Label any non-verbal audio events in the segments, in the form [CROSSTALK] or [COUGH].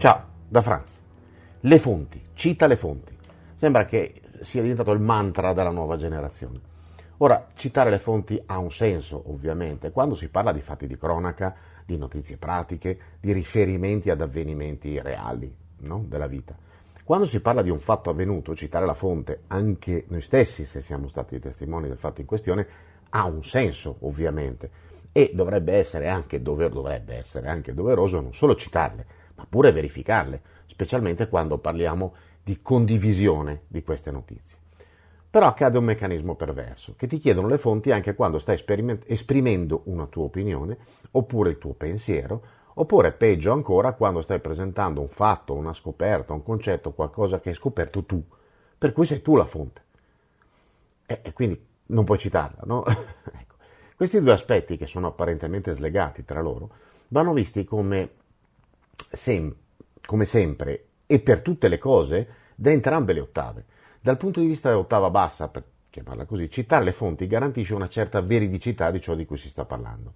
Ciao, da Franz. Le fonti, cita le fonti. Sembra che sia diventato il mantra della nuova generazione. Ora, citare le fonti ha un senso, ovviamente, quando si parla di fatti di cronaca, di notizie pratiche, di riferimenti ad avvenimenti reali no? della vita. Quando si parla di un fatto avvenuto, citare la fonte, anche noi stessi, se siamo stati testimoni del fatto in questione, ha un senso, ovviamente, e dovrebbe essere anche, dover, dovrebbe essere anche doveroso non solo citarle, ma pure verificarle, specialmente quando parliamo di condivisione di queste notizie. Però accade un meccanismo perverso, che ti chiedono le fonti anche quando stai esprimendo una tua opinione, oppure il tuo pensiero, oppure peggio ancora quando stai presentando un fatto, una scoperta, un concetto, qualcosa che hai scoperto tu, per cui sei tu la fonte. E, e quindi non puoi citarla, no? [LAUGHS] ecco. Questi due aspetti, che sono apparentemente slegati tra loro, vanno visti come, sem- come sempre e per tutte le cose da entrambe le ottave. Dal punto di vista dell'ottava bassa, per chiamarla così, citare le fonti garantisce una certa veridicità di ciò di cui si sta parlando.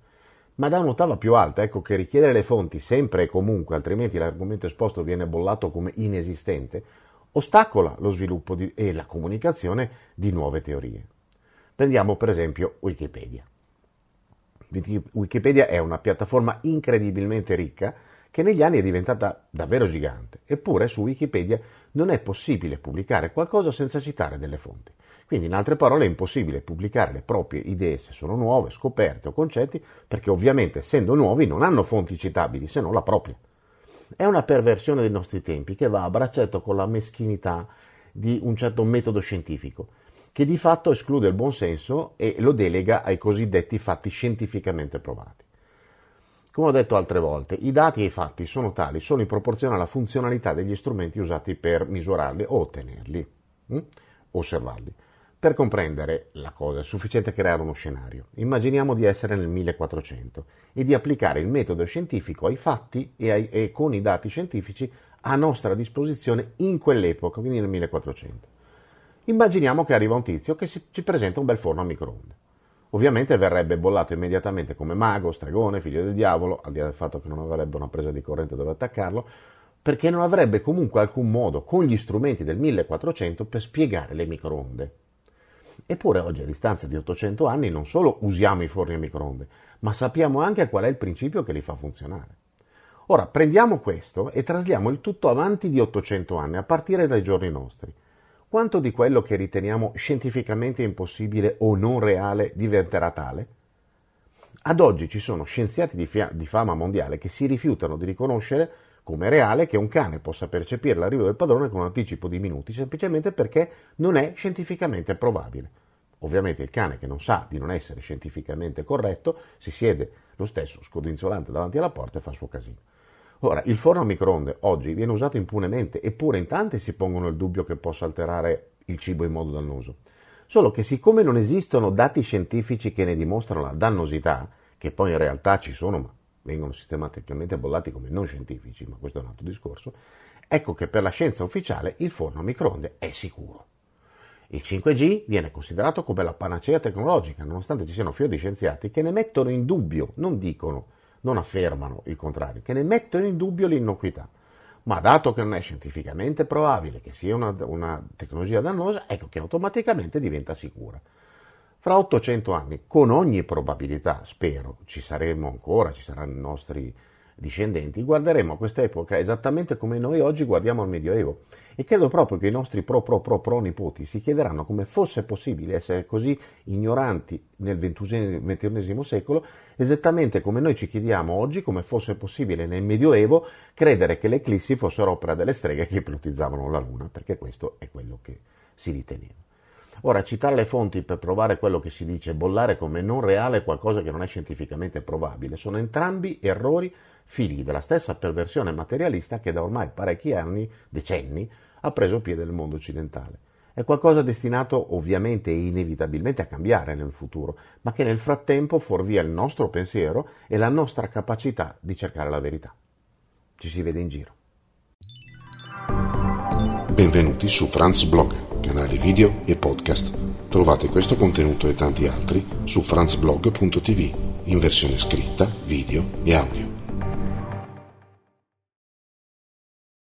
Ma da un'ottava più alta, ecco che richiedere le fonti sempre e comunque, altrimenti l'argomento esposto viene bollato come inesistente, ostacola lo sviluppo di, e la comunicazione di nuove teorie. Prendiamo per esempio Wikipedia. Wikipedia è una piattaforma incredibilmente ricca che negli anni è diventata davvero gigante, eppure su Wikipedia non è possibile pubblicare qualcosa senza citare delle fonti. Quindi, in altre parole, è impossibile pubblicare le proprie idee se sono nuove, scoperte o concetti, perché ovviamente, essendo nuovi, non hanno fonti citabili se non la propria. È una perversione dei nostri tempi che va a braccetto con la meschinità di un certo metodo scientifico, che di fatto esclude il buonsenso e lo delega ai cosiddetti fatti scientificamente provati. Come ho detto altre volte, i dati e i fatti sono tali solo in proporzione alla funzionalità degli strumenti usati per misurarli o ottenerli, hm? osservarli. Per comprendere la cosa è sufficiente creare uno scenario. Immaginiamo di essere nel 1400 e di applicare il metodo scientifico ai fatti e, ai, e con i dati scientifici a nostra disposizione in quell'epoca, quindi nel 1400. Immaginiamo che arriva un tizio che ci presenta un bel forno a microonde. Ovviamente verrebbe bollato immediatamente come mago, stregone, figlio del diavolo, al di là del fatto che non avrebbe una presa di corrente dove attaccarlo, perché non avrebbe comunque alcun modo, con gli strumenti del 1400, per spiegare le microonde. Eppure oggi, a distanza di 800 anni, non solo usiamo i forni a microonde, ma sappiamo anche qual è il principio che li fa funzionare. Ora, prendiamo questo e trasliamo il tutto avanti di 800 anni, a partire dai giorni nostri quanto di quello che riteniamo scientificamente impossibile o non reale diventerà tale? Ad oggi ci sono scienziati di, fia- di, fama mondiale che si rifiutano di riconoscere come reale che un cane possa percepire l'arrivo del padrone con un anticipo di minuti, semplicemente perché non è scientificamente probabile. Ovviamente il cane che non sa di non essere scientificamente corretto si siede lo stesso scodinzolante davanti alla porta e fa il suo casino. Ora, il forno a microonde oggi viene usato impunemente, eppure in tanti si pongono il dubbio che possa alterare il cibo in modo dannoso. Solo che siccome non esistono dati scientifici che ne dimostrano la dannosità, che poi in realtà ci sono, ma vengono sistematicamente bollati come non scientifici, ma questo è un altro discorso, ecco che per la scienza ufficiale il forno a microonde è sicuro. Il 5G viene considerato come la panacea tecnologica, nonostante ci siano fior di scienziati che ne mettono in dubbio, non dicono non affermano il contrario, che ne mettono in dubbio l'innocuità. Ma dato che non è scientificamente probabile che sia una, una tecnologia dannosa, ecco che automaticamente diventa sicura. Fra 800 anni, con ogni probabilità, spero, ci saremo ancora, ci saranno i nostri discendenti, guarderemo a quest'epoca esattamente come noi oggi guardiamo al Medioevo e credo proprio che i nostri pro pro pro pro nipoti si chiederanno come fosse possibile essere così ignoranti nel XXI secolo, esattamente come noi ci chiediamo oggi come fosse possibile nel Medioevo credere che le eclissi fossero opera delle streghe che ipnotizzavano la Luna, perché questo è quello che si riteneva. Ora, citare le fonti per provare quello che si dice, bollare come non reale qualcosa che non è scientificamente probabile, sono entrambi errori figli della stessa perversione materialista che da ormai parecchi anni, decenni, ha preso piede nel mondo occidentale. È qualcosa destinato ovviamente e inevitabilmente a cambiare nel futuro, ma che nel frattempo fuorvia il nostro pensiero e la nostra capacità di cercare la verità. Ci si vede in giro. Benvenuti su Franz Blog, canale video e podcast. Trovate questo contenuto e tanti altri su franzblog.tv in versione scritta, video e audio.